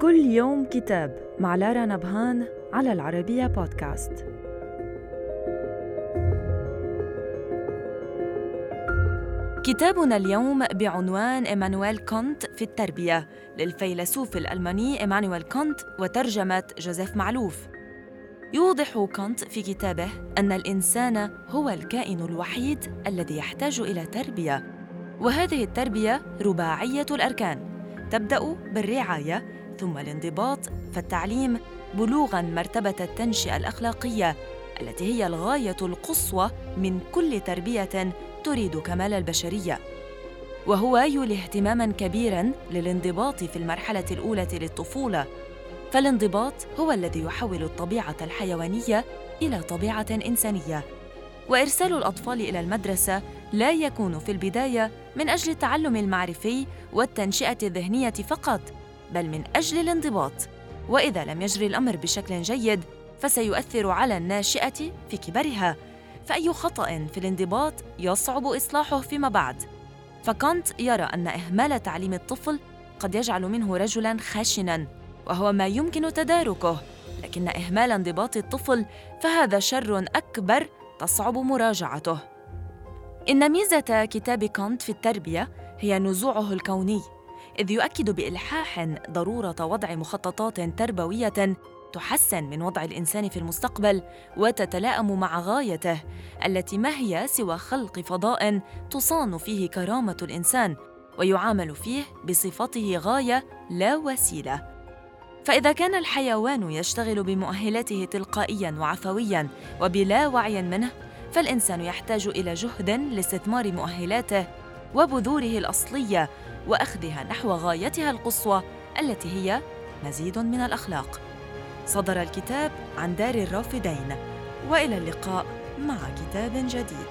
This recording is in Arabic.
كل يوم كتاب مع لارا نبهان على العربية بودكاست. كتابنا اليوم بعنوان إيمانويل كانط في التربية للفيلسوف الألماني إيمانويل كانط وترجمة جوزيف معلوف. يوضح كانط في كتابه أن الإنسان هو الكائن الوحيد الذي يحتاج إلى تربية وهذه التربية رباعية الأركان تبدأ بالرعاية ثم الانضباط فالتعليم بلوغا مرتبة التنشئة الأخلاقية التي هي الغاية القصوى من كل تربية تريد كمال البشرية. وهو يولي اهتماما كبيرا للانضباط في المرحلة الأولى للطفولة. فالانضباط هو الذي يحول الطبيعة الحيوانية إلى طبيعة إنسانية. وإرسال الأطفال إلى المدرسة لا يكون في البداية من أجل التعلم المعرفي والتنشئة الذهنية فقط بل من أجل الانضباط. وإذا لم يجري الأمر بشكل جيد فسيؤثر على الناشئة في كبرها. فأي خطأ في الانضباط يصعب إصلاحه فيما بعد. فكانت يرى أن إهمال تعليم الطفل قد يجعل منه رجلاً خشناً وهو ما يمكن تداركه. لكن إهمال انضباط الطفل فهذا شر أكبر تصعب مراجعته. إن ميزة كتاب كانت في التربية هي نزوعه الكوني. إذ يؤكد بإلحاح ضرورة وضع مخططات تربوية تحسن من وضع الإنسان في المستقبل وتتلائم مع غايته التي ما هي سوى خلق فضاء تصان فيه كرامة الإنسان ويعامل فيه بصفته غاية لا وسيلة. فإذا كان الحيوان يشتغل بمؤهلاته تلقائيا وعفويا وبلا وعي منه فالإنسان يحتاج إلى جهد لاستثمار مؤهلاته وبذوره الأصلية وأخذها نحو غايتها القصوى التي هي مزيد من الأخلاق. صدر الكتاب عن دار الرافدين وإلى اللقاء مع كتاب جديد